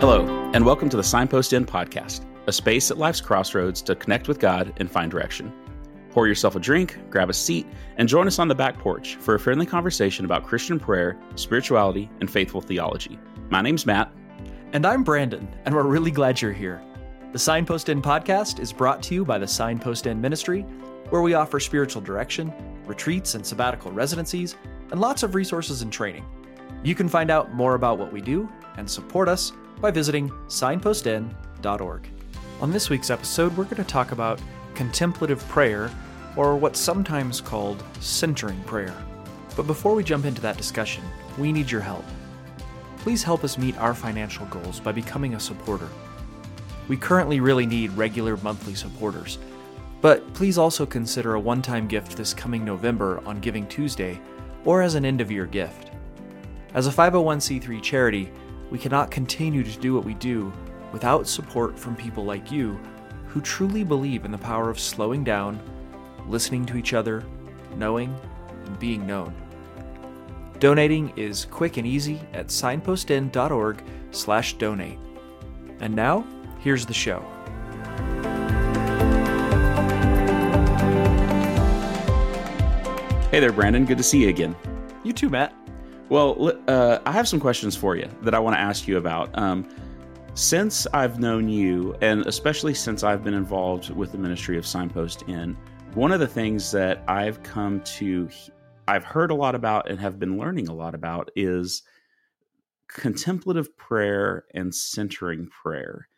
Hello, and welcome to the Signpost Inn podcast, a space at life's crossroads to connect with God and find direction. Pour yourself a drink, grab a seat, and join us on the back porch for a friendly conversation about Christian prayer, spirituality, and faithful theology. My name's Matt. And I'm Brandon, and we're really glad you're here. The Signpost Inn podcast is brought to you by the Signpost Inn Ministry, where we offer spiritual direction, retreats and sabbatical residencies, and lots of resources and training. You can find out more about what we do and support us by visiting signpostinn.org. On this week's episode, we're going to talk about contemplative prayer, or what's sometimes called centering prayer. But before we jump into that discussion, we need your help. Please help us meet our financial goals by becoming a supporter. We currently really need regular monthly supporters, but please also consider a one time gift this coming November on Giving Tuesday or as an end of year gift. As a 501c3 charity, we cannot continue to do what we do without support from people like you who truly believe in the power of slowing down, listening to each other, knowing, and being known. Donating is quick and easy at signpostinn.org slash donate. And now, here's the show. Hey there, Brandon. Good to see you again. You too, Matt. Well, uh, I have some questions for you that I want to ask you about. Um, since I've known you, and especially since I've been involved with the ministry of Signpost Inn, one of the things that I've come to, I've heard a lot about and have been learning a lot about is contemplative prayer and centering prayer.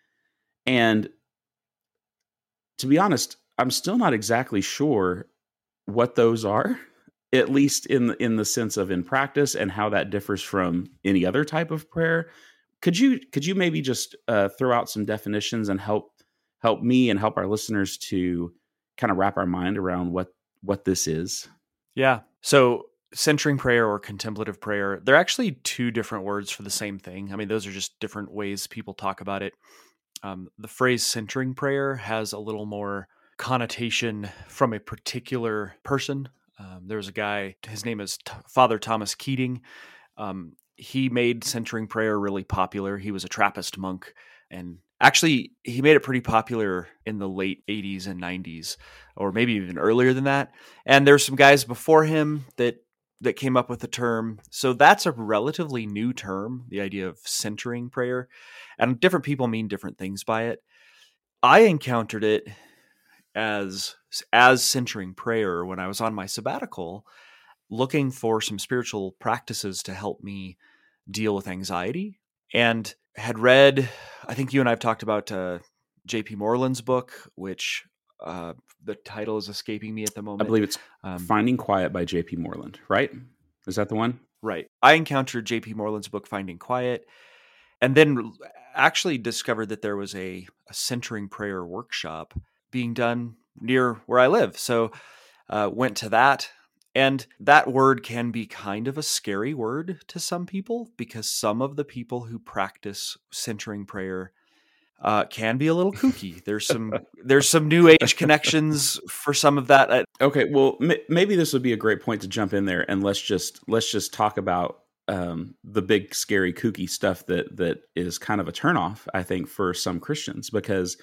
And to be honest, I'm still not exactly sure what those are at least in in the sense of in practice and how that differs from any other type of prayer. Could you could you maybe just uh, throw out some definitions and help help me and help our listeners to kind of wrap our mind around what what this is? Yeah. So centering prayer or contemplative prayer, they're actually two different words for the same thing. I mean, those are just different ways people talk about it. Um, the phrase centering prayer has a little more connotation from a particular person um, was a guy, his name is T- Father Thomas Keating. Um, he made centering prayer really popular. He was a Trappist monk, and actually, he made it pretty popular in the late 80s and 90s, or maybe even earlier than that. And there's some guys before him that that came up with the term. So that's a relatively new term, the idea of centering prayer, and different people mean different things by it. I encountered it as as centering prayer when I was on my sabbatical, looking for some spiritual practices to help me deal with anxiety, and had read. I think you and I have talked about uh, J.P. Moreland's book, which uh, the title is escaping me at the moment. I believe it's um, Finding Quiet by J.P. Moreland. Right? Is that the one? Right. I encountered J.P. Moreland's book, Finding Quiet, and then actually discovered that there was a, a centering prayer workshop being done near where I live. So uh, went to that. And that word can be kind of a scary word to some people because some of the people who practice centering prayer uh, can be a little kooky. There's some there's some new age connections for some of that. Okay, well m- maybe this would be a great point to jump in there and let's just let's just talk about um, the big scary kooky stuff that that is kind of a turnoff. I think for some Christians because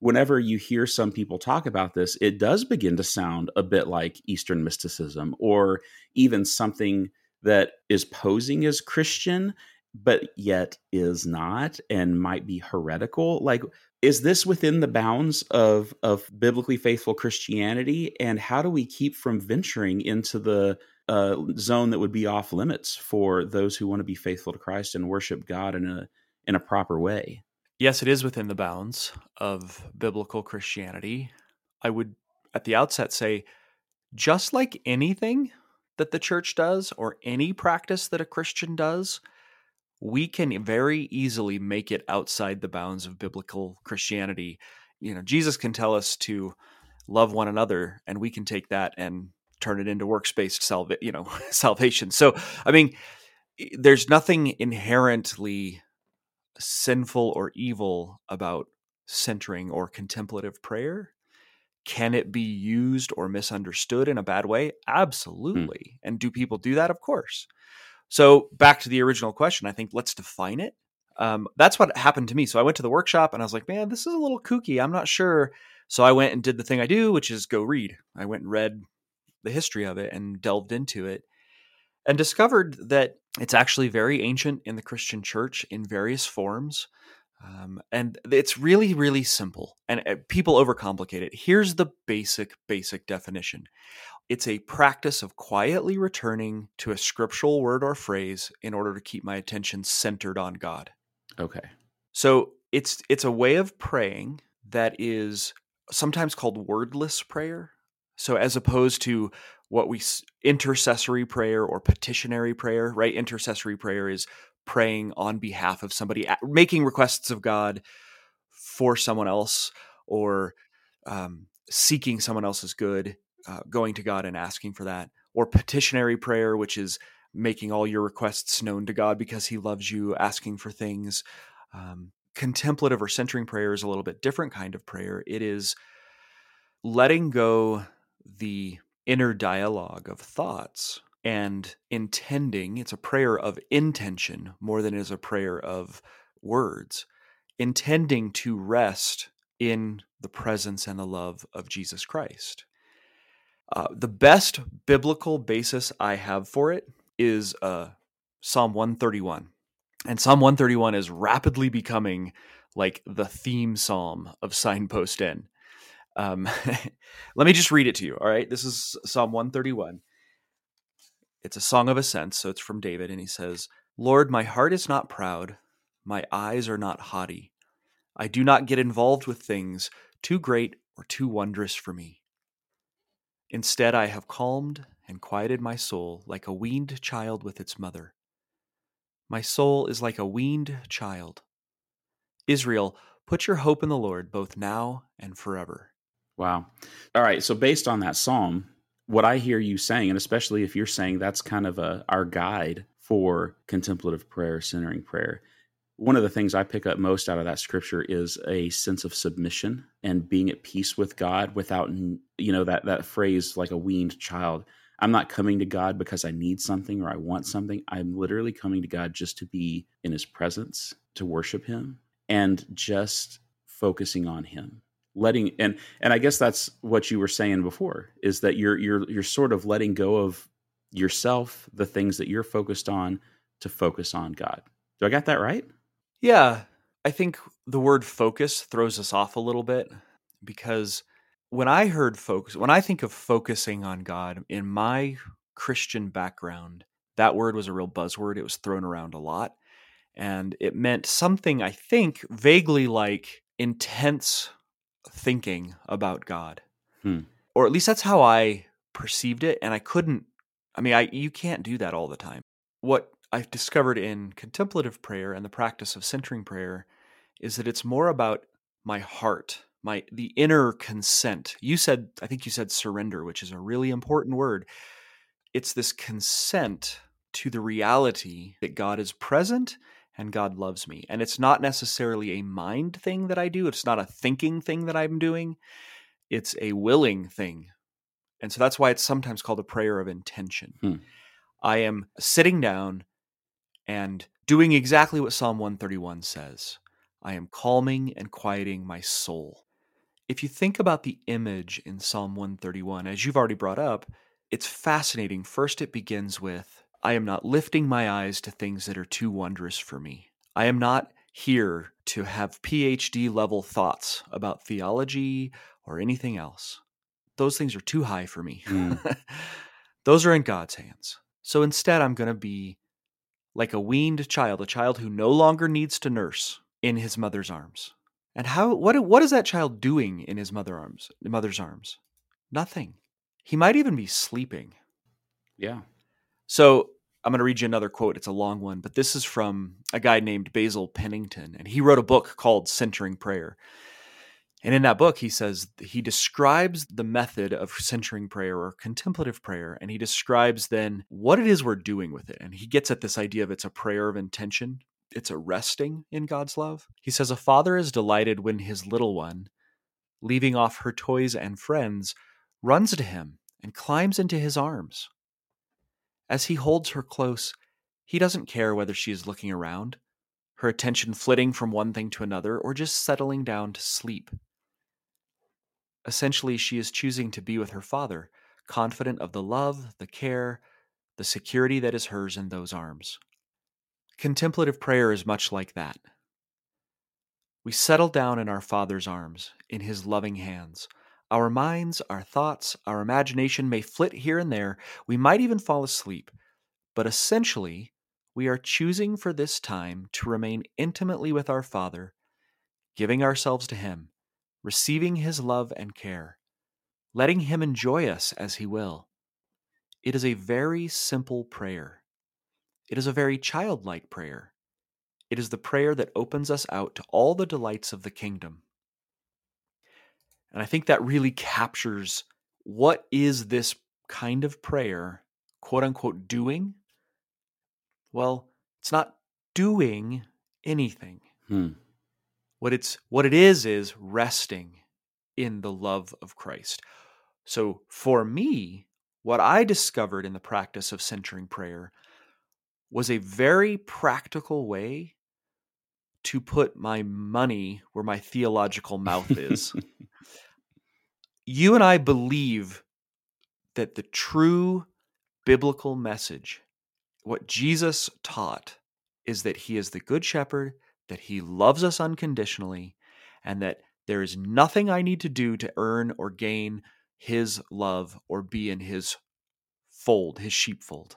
whenever you hear some people talk about this, it does begin to sound a bit like Eastern mysticism or even something that is posing as Christian, but yet is not and might be heretical. Like, is this within the bounds of, of biblically faithful Christianity? And how do we keep from venturing into the uh, zone that would be off limits for those who want to be faithful to Christ and worship God in a in a proper way? Yes, it is within the bounds of biblical Christianity. I would, at the outset, say just like anything that the church does or any practice that a Christian does, we can very easily make it outside the bounds of biblical Christianity. You know, Jesus can tell us to love one another, and we can take that and turn it into works-based salva- you know, salvation. So, I mean, there's nothing inherently sinful or evil about centering or contemplative prayer? Can it be used or misunderstood in a bad way? Hmm. Absolutely. Mm. And do people do that? Of course. So, back to the original question, I think let's define it. Um, that's what happened to me. So I went to the workshop and I was like, man, this is a little kooky. I'm not sure. So I went and did the thing I do, which is go read. I went and read the history of it and delved into it and discovered that it's actually very ancient in the Christian church in various forms. Um, and it's really, really simple. And uh, people overcomplicate it. Here's the basic, basic definition it's a practice of quietly returning to a scriptural word or phrase in order to keep my attention centered on God. Okay. So it's it's a way of praying that is sometimes called wordless prayer. So as opposed to what we intercessory prayer or petitionary prayer, right? Intercessory prayer is praying on behalf of somebody, making requests of God for someone else, or um, seeking someone else's good, uh, going to God and asking for that, or petitionary prayer, which is making all your requests known to God because He loves you, asking for things. Um, contemplative or centering prayer is a little bit different kind of prayer. It is letting go the inner dialogue of thoughts and intending. It's a prayer of intention more than it is a prayer of words, intending to rest in the presence and the love of Jesus Christ. Uh, the best biblical basis I have for it is uh, Psalm 131. And Psalm 131 is rapidly becoming like the theme psalm of Signpost Inn. Um, let me just read it to you. All right. This is Psalm 131. It's a song of ascent. So it's from David. And he says, Lord, my heart is not proud. My eyes are not haughty. I do not get involved with things too great or too wondrous for me. Instead, I have calmed and quieted my soul like a weaned child with its mother. My soul is like a weaned child. Israel, put your hope in the Lord both now and forever. Wow. All right. So, based on that psalm, what I hear you saying, and especially if you're saying that's kind of a, our guide for contemplative prayer, centering prayer, one of the things I pick up most out of that scripture is a sense of submission and being at peace with God without, you know, that, that phrase like a weaned child. I'm not coming to God because I need something or I want something. I'm literally coming to God just to be in his presence, to worship him, and just focusing on him. Letting and and I guess that's what you were saying before is that you're you're you're sort of letting go of yourself, the things that you're focused on to focus on God. Do I got that right? Yeah, I think the word focus throws us off a little bit because when I heard focus, when I think of focusing on God in my Christian background, that word was a real buzzword. It was thrown around a lot. And it meant something, I think, vaguely like intense thinking about God. Hmm. Or at least that's how I perceived it. And I couldn't, I mean, I, you can't do that all the time. What I've discovered in contemplative prayer and the practice of centering prayer is that it's more about my heart, my the inner consent. You said I think you said surrender, which is a really important word. It's this consent to the reality that God is present and God loves me. And it's not necessarily a mind thing that I do, it's not a thinking thing that I'm doing. It's a willing thing. And so that's why it's sometimes called a prayer of intention. Hmm. I am sitting down and doing exactly what Psalm 131 says. I am calming and quieting my soul. If you think about the image in Psalm 131, as you've already brought up, it's fascinating. First, it begins with I am not lifting my eyes to things that are too wondrous for me. I am not here to have PhD level thoughts about theology or anything else. Those things are too high for me. Mm. Those are in God's hands. So instead, I'm going to be like a weaned child, a child who no longer needs to nurse in his mother's arms. And how what what is that child doing in his mother arms, mother's arms? Nothing. He might even be sleeping. Yeah. So I'm going to read you another quote. It's a long one, but this is from a guy named Basil Pennington, and he wrote a book called Centering Prayer. And in that book, he says he describes the method of centering prayer or contemplative prayer, and he describes then what it is we're doing with it. And he gets at this idea of it's a prayer of intention, it's a resting in God's love. He says, A father is delighted when his little one, leaving off her toys and friends, runs to him and climbs into his arms. As he holds her close, he doesn't care whether she is looking around. her attention flitting from one thing to another, or just settling down to sleep. Essentially, she is choosing to be with her father, confident of the love, the care, the security that is hers in those arms. Contemplative prayer is much like that. We settle down in our Father's arms, in His loving hands. Our minds, our thoughts, our imagination may flit here and there. We might even fall asleep. But essentially, we are choosing for this time to remain intimately with our Father, giving ourselves to Him, receiving His love and care, letting Him enjoy us as He will. It is a very simple prayer. It is a very childlike prayer. It is the prayer that opens us out to all the delights of the kingdom. And I think that really captures what is this kind of prayer, quote unquote, doing? Well, it's not doing anything. Hmm. What it's what it is is resting in the love of Christ. So for me, what I discovered in the practice of centering prayer was a very practical way to put my money where my theological mouth is. you and I believe that the true biblical message, what Jesus taught, is that he is the good shepherd, that he loves us unconditionally, and that there is nothing I need to do to earn or gain his love or be in his fold, his sheepfold.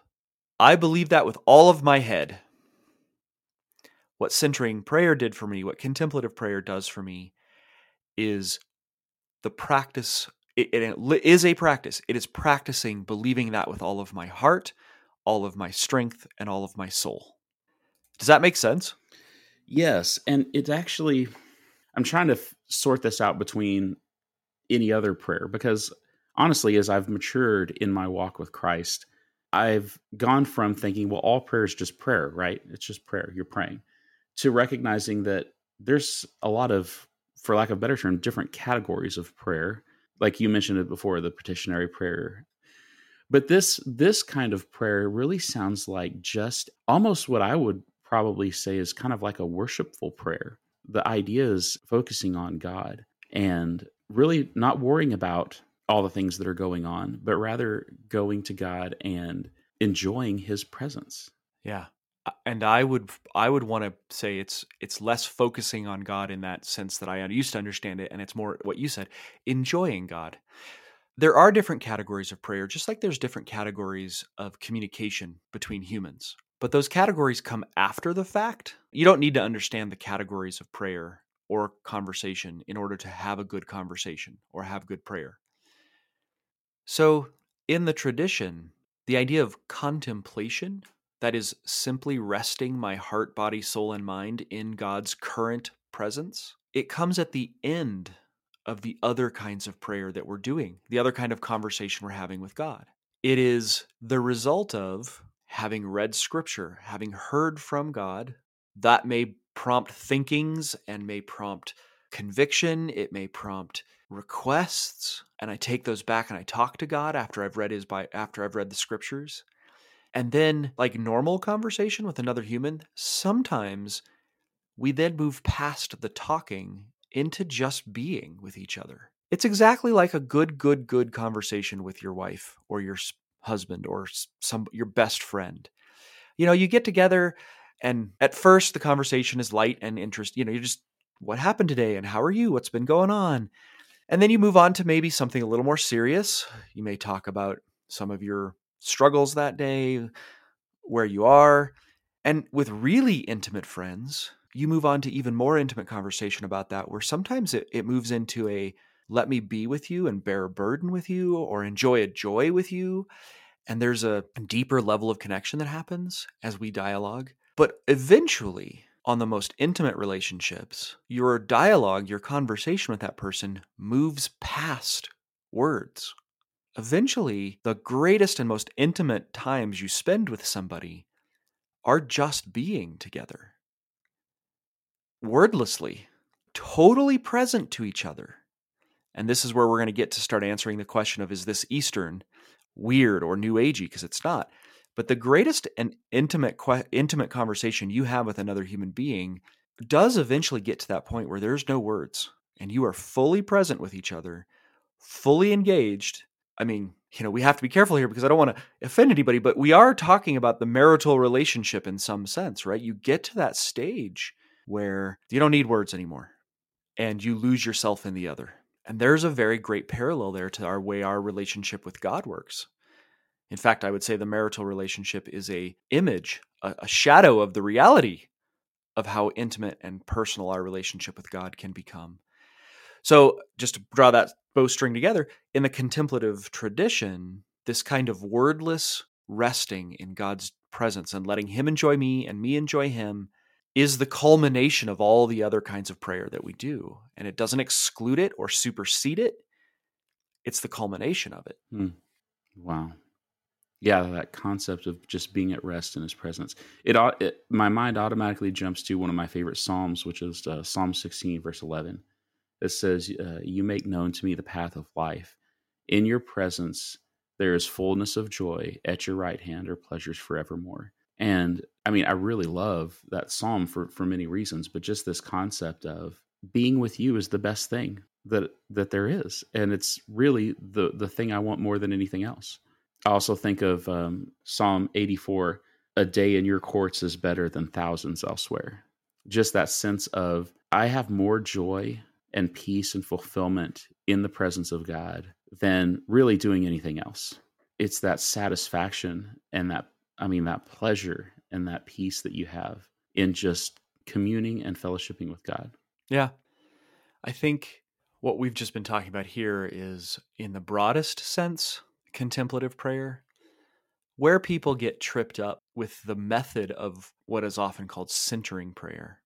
I believe that with all of my head what centering prayer did for me, what contemplative prayer does for me, is the practice. It, it is a practice. It is practicing believing that with all of my heart, all of my strength, and all of my soul. Does that make sense? Yes. And it's actually, I'm trying to f- sort this out between any other prayer because honestly, as I've matured in my walk with Christ, I've gone from thinking, well, all prayer is just prayer, right? It's just prayer. You're praying to recognizing that there's a lot of, for lack of better term, different categories of prayer. Like you mentioned it before, the petitionary prayer. But this this kind of prayer really sounds like just almost what I would probably say is kind of like a worshipful prayer. The idea is focusing on God and really not worrying about all the things that are going on, but rather going to God and enjoying his presence. Yeah and I would I would want to say it's it's less focusing on God in that sense that I used to understand it, and it's more what you said, enjoying God. There are different categories of prayer, just like there's different categories of communication between humans. But those categories come after the fact. You don't need to understand the categories of prayer or conversation in order to have a good conversation or have good prayer. So, in the tradition, the idea of contemplation that is simply resting my heart, body, soul, and mind in God's current presence, it comes at the end of the other kinds of prayer that we're doing, the other kind of conversation we're having with God. It is the result of having read scripture, having heard from God. That may prompt thinkings and may prompt conviction. It may prompt requests. And I take those back and I talk to God after I've read his by after I've read the scriptures. And then, like normal conversation with another human, sometimes we then move past the talking into just being with each other. It's exactly like a good, good, good conversation with your wife or your husband or some your best friend. You know, you get together and at first the conversation is light and interest, you know, you're just what happened today and how are you? What's been going on? And then you move on to maybe something a little more serious. You may talk about some of your struggles that day, where you are. And with really intimate friends, you move on to even more intimate conversation about that, where sometimes it, it moves into a let me be with you and bear a burden with you or enjoy a joy with you. And there's a deeper level of connection that happens as we dialogue. But eventually, on the most intimate relationships, your dialogue, your conversation with that person moves past words eventually the greatest and most intimate times you spend with somebody are just being together. Wordlessly, totally present to each other. And this is where we're going to get to start answering the question of is this Eastern, weird, or New Agey? Because it's not. But the greatest and intimate intimate conversation you have with another human being does eventually get to that point where there's no words and you are fully present with each other, fully engaged. I mean, you know, we have to be careful here because I don't want to offend anybody, but we are talking about the marital relationship in some sense, right? You get to that stage where you don't need words anymore and you lose yourself in the other. And there's a very great parallel there to our way our relationship with God works. In fact, I would say the marital relationship is a image, a, a shadow of the reality of how intimate and personal our relationship with God can become. So, just to draw that bowstring together, in the contemplative tradition, this kind of wordless resting in God's presence and letting Him enjoy me and me enjoy Him is the culmination of all the other kinds of prayer that we do. And it doesn't exclude it or supersede it, it's the culmination of it. Hmm. Wow. Yeah, that concept of just being at rest in His presence. It, it my mind automatically jumps to one of my favorite psalms, which is uh, Psalm 16, verse 11 that says, uh, You make known to me the path of life. In your presence, there is fullness of joy. At your right hand are pleasures forevermore. And I mean, I really love that psalm for, for many reasons, but just this concept of being with you is the best thing that that there is, and it's really the the thing I want more than anything else. I also think of um, Psalm eighty four: "A day in your courts is better than thousands elsewhere." Just that sense of I have more joy and peace and fulfillment in the presence of God than really doing anything else. It's that satisfaction and that, I mean, that pleasure and that peace that you have in just communing and fellowshipping with God. Yeah. I think what we've just been talking about here is, in the broadest sense, contemplative prayer. Where people get tripped up with the method of what is often called centering prayer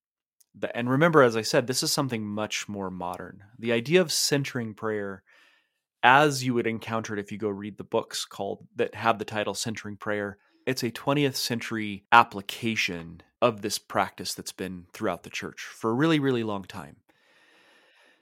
and remember, as I said, this is something much more modern. The idea of centering prayer, as you would encounter it if you go read the books called that have the title Centering Prayer, it's a 20th century application of this practice that's been throughout the church for a really, really long time.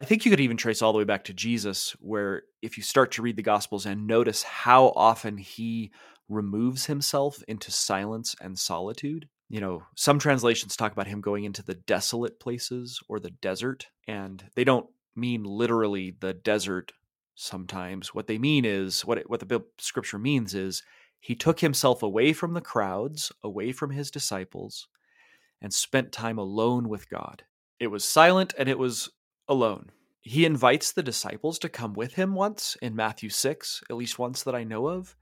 I think you could even trace all the way back to Jesus, where if you start to read the Gospels and notice how often he removes himself into silence and solitude, you know, some translations talk about him going into the desolate places or the desert, and they don't mean literally the desert sometimes. What they mean is what it, what the scripture means is he took himself away from the crowds, away from his disciples, and spent time alone with God. It was silent and it was alone. He invites the disciples to come with him once in Matthew 6, at least once that I know of,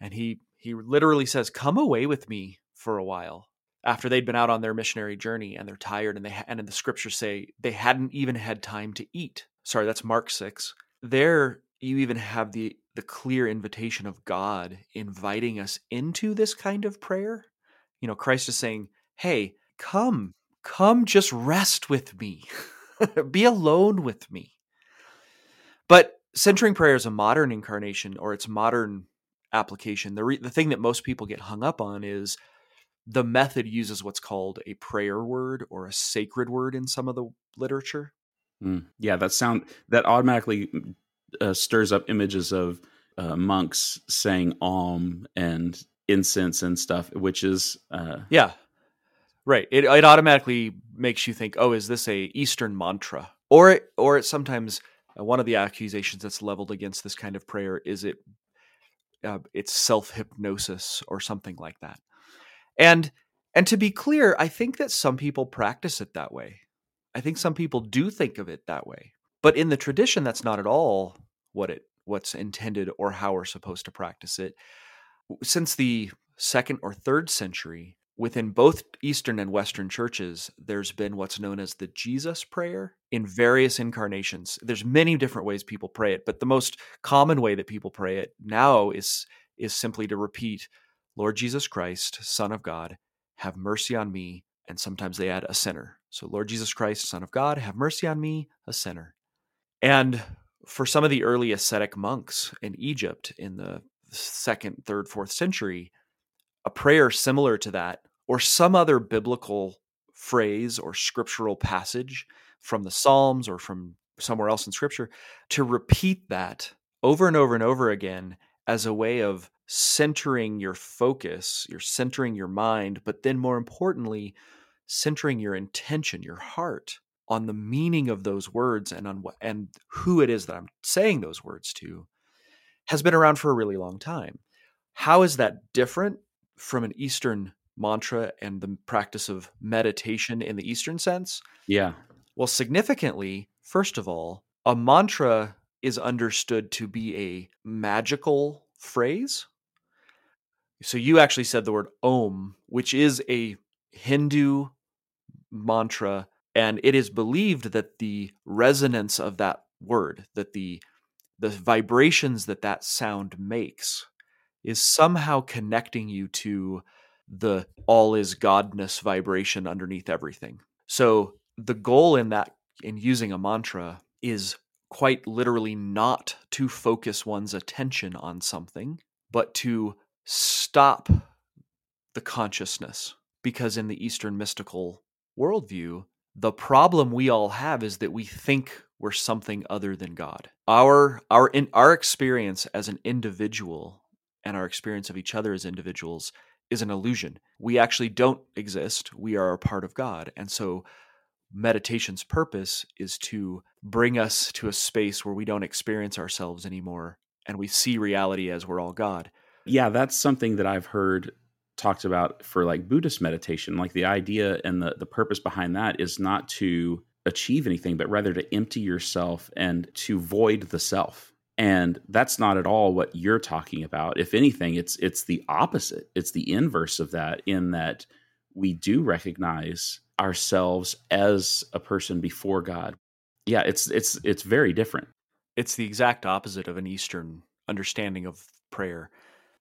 and he he literally says, "Come away with me for a while." After they'd been out on their missionary journey and they're tired and they and the scriptures say they hadn't even had time to eat. Sorry, that's Mark 6. There you even have the the clear invitation of God inviting us into this kind of prayer. You know, Christ is saying, "Hey, come, come just rest with me. Be alone with me." But centering prayer is a modern incarnation or its modern application. The re- the thing that most people get hung up on is the method uses what's called a prayer word or a sacred word in some of the literature. Mm, yeah, that sound that automatically mm, uh, stirs up images of uh, monks saying om and incense and stuff, which is uh, yeah, right. It it automatically makes you think, oh, is this a Eastern mantra? Or it, or it sometimes uh, one of the accusations that's leveled against this kind of prayer is it uh, it's self hypnosis or something like that. And and to be clear, I think that some people practice it that way. I think some people do think of it that way. But in the tradition that's not at all what it what's intended or how we're supposed to practice it. Since the 2nd or 3rd century, within both Eastern and Western churches, there's been what's known as the Jesus prayer in various incarnations. There's many different ways people pray it, but the most common way that people pray it now is is simply to repeat Lord Jesus Christ, Son of God, have mercy on me. And sometimes they add a sinner. So, Lord Jesus Christ, Son of God, have mercy on me, a sinner. And for some of the early ascetic monks in Egypt in the second, third, fourth century, a prayer similar to that, or some other biblical phrase or scriptural passage from the Psalms or from somewhere else in scripture, to repeat that over and over and over again as a way of centering your focus, you're centering your mind, but then more importantly, centering your intention, your heart on the meaning of those words and on what and who it is that I'm saying those words to has been around for a really long time. How is that different from an Eastern mantra and the practice of meditation in the Eastern sense? Yeah. Well, significantly, first of all, a mantra is understood to be a magical phrase. So you actually said the word om, which is a Hindu mantra and it is believed that the resonance of that word that the the vibrations that that sound makes is somehow connecting you to the all is godness vibration underneath everything so the goal in that in using a mantra is quite literally not to focus one's attention on something but to stop the consciousness because in the eastern mystical worldview the problem we all have is that we think we're something other than God. Our our in our experience as an individual and our experience of each other as individuals is an illusion. We actually don't exist. We are a part of God. And so meditation's purpose is to bring us to a space where we don't experience ourselves anymore and we see reality as we're all God. Yeah, that's something that I've heard talked about for like Buddhist meditation. Like the idea and the, the purpose behind that is not to achieve anything, but rather to empty yourself and to void the self. And that's not at all what you're talking about. If anything, it's it's the opposite. It's the inverse of that, in that we do recognize ourselves as a person before God. Yeah, it's it's it's very different. It's the exact opposite of an Eastern understanding of prayer.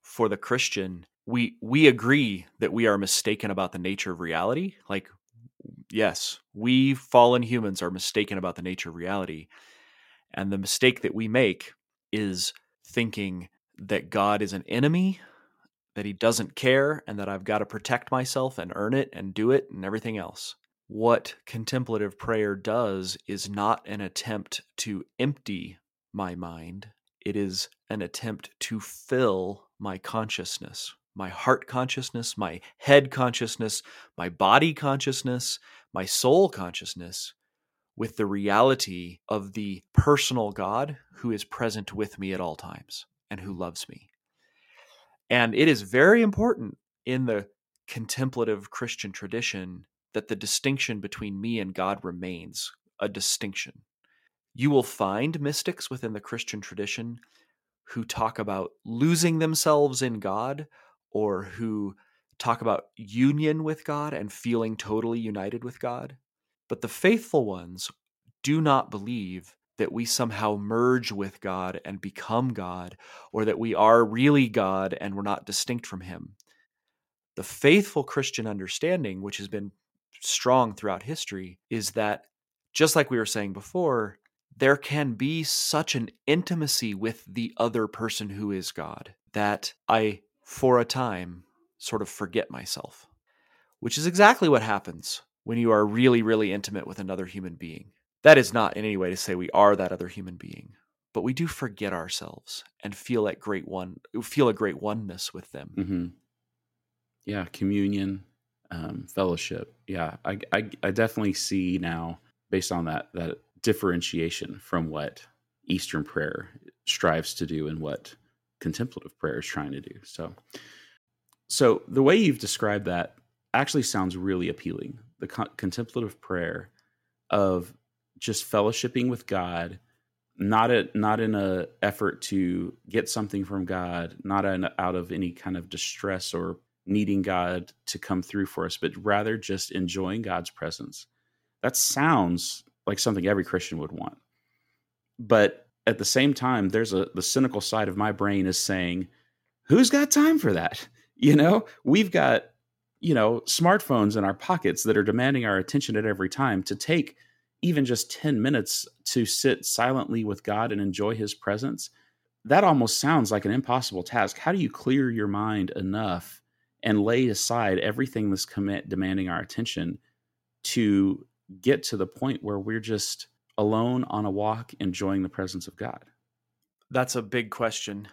For the Christian, we we agree that we are mistaken about the nature of reality like yes we fallen humans are mistaken about the nature of reality and the mistake that we make is thinking that god is an enemy that he doesn't care and that i've got to protect myself and earn it and do it and everything else what contemplative prayer does is not an attempt to empty my mind it is an attempt to fill my consciousness my heart consciousness, my head consciousness, my body consciousness, my soul consciousness with the reality of the personal God who is present with me at all times and who loves me. And it is very important in the contemplative Christian tradition that the distinction between me and God remains a distinction. You will find mystics within the Christian tradition who talk about losing themselves in God or who talk about union with God and feeling totally united with God. But the faithful ones do not believe that we somehow merge with God and become God, or that we are really God and we're not distinct from Him. The faithful Christian understanding, which has been strong throughout history, is that just like we were saying before, there can be such an intimacy with the other person who is God that I for a time, sort of forget myself, which is exactly what happens when you are really, really intimate with another human being. That is not in any way to say we are that other human being, but we do forget ourselves and feel at great one, feel a great oneness with them. Mm-hmm. Yeah, communion, um, fellowship. Yeah, I, I, I definitely see now, based on that that differentiation from what Eastern prayer strives to do and what contemplative prayer is trying to do. So, so the way you've described that actually sounds really appealing. The con- contemplative prayer of just fellowshipping with God, not a, not in a effort to get something from God, not an, out of any kind of distress or needing God to come through for us, but rather just enjoying God's presence. That sounds like something every Christian would want. But at the same time, there's a the cynical side of my brain is saying, who's got time for that? You know, we've got, you know, smartphones in our pockets that are demanding our attention at every time to take even just 10 minutes to sit silently with God and enjoy his presence. That almost sounds like an impossible task. How do you clear your mind enough and lay aside everything that's demanding our attention to get to the point where we're just alone on a walk enjoying the presence of God? That's a big question.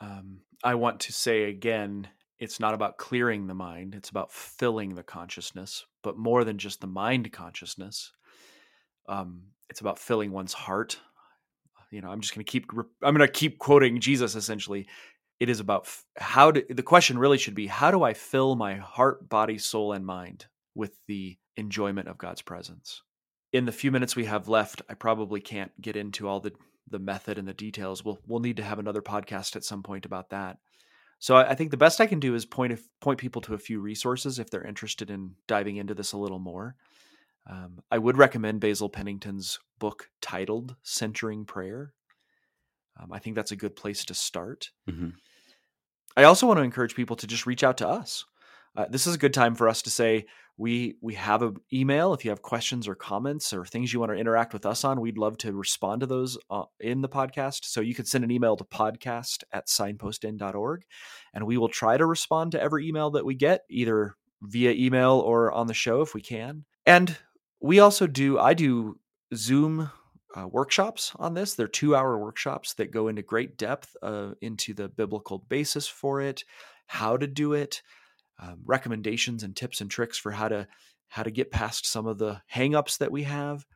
Um, I want to say again, it's not about clearing the mind, it's about filling the consciousness, but more than just the mind consciousness. Um, it's about filling one's heart. You know, I'm just going to keep, I'm going to keep quoting Jesus essentially. It is about how do, the question really should be, how do I fill my heart, body, soul, and mind with the enjoyment of God's presence? In the few minutes we have left, I probably can't get into all the the method and the details. We'll we'll need to have another podcast at some point about that. So I, I think the best I can do is point if, point people to a few resources if they're interested in diving into this a little more. Um, I would recommend Basil Pennington's book titled "Centering Prayer." Um, I think that's a good place to start. Mm-hmm. I also want to encourage people to just reach out to us. Uh, this is a good time for us to say we we have an email if you have questions or comments or things you want to interact with us on we'd love to respond to those uh, in the podcast so you can send an email to podcast at signpostinn.org and we will try to respond to every email that we get either via email or on the show if we can and we also do i do zoom uh, workshops on this they're two hour workshops that go into great depth uh, into the biblical basis for it how to do it um, recommendations and tips and tricks for how to how to get past some of the hangups that we have.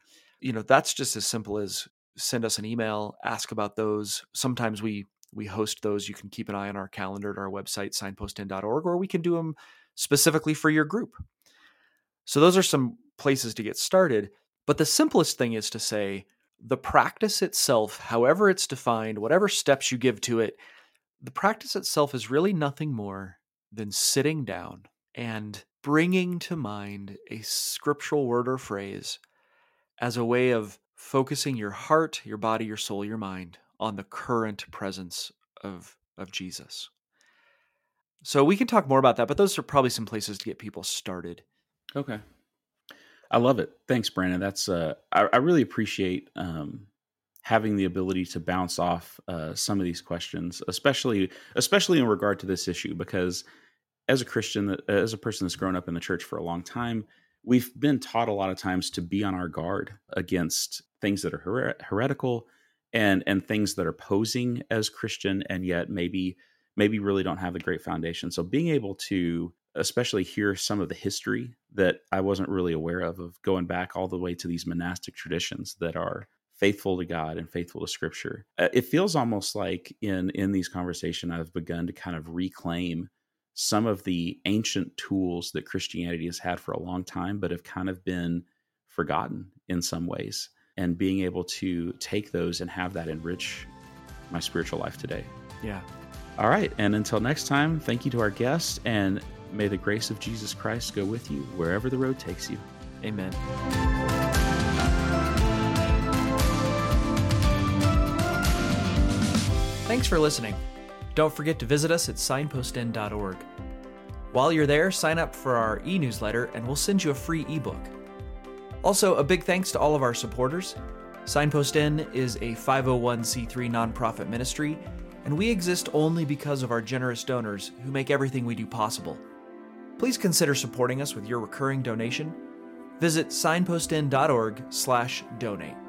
You know, that's just as simple as send us an email, ask about those. Sometimes we we host those. You can keep an eye on our calendar at our website, signpostinn.org, or we can do them specifically for your group. So those are some places to get started. But the simplest thing is to say the practice itself, however it's defined, whatever steps you give to it, the practice itself is really nothing more than sitting down and bringing to mind a scriptural word or phrase as a way of focusing your heart, your body, your soul, your mind on the current presence of, of Jesus. So we can talk more about that, but those are probably some places to get people started. Okay. I love it. Thanks, Brandon. That's uh, I, I really appreciate um, having the ability to bounce off uh, some of these questions, especially especially in regard to this issue, because as a Christian, as a person that's grown up in the church for a long time, we've been taught a lot of times to be on our guard against things that are her- heretical and and things that are posing as Christian and yet maybe maybe really don't have a great foundation. So being able to especially hear some of the history that I wasn't really aware of of going back all the way to these monastic traditions that are faithful to God and faithful to scripture. Uh, it feels almost like in in these conversations I've begun to kind of reclaim some of the ancient tools that Christianity has had for a long time, but have kind of been forgotten in some ways. And being able to take those and have that enrich my spiritual life today. Yeah. All right. And until next time, thank you to our guests, and may the grace of Jesus Christ go with you wherever the road takes you. Amen. Thanks for listening. Don't forget to visit us at signpostinn.org. While you're there, sign up for our e newsletter and we'll send you a free ebook. Also, a big thanks to all of our supporters. Signpost is a 501c3 nonprofit ministry, and we exist only because of our generous donors who make everything we do possible. Please consider supporting us with your recurring donation. Visit signpostinn.org/donate.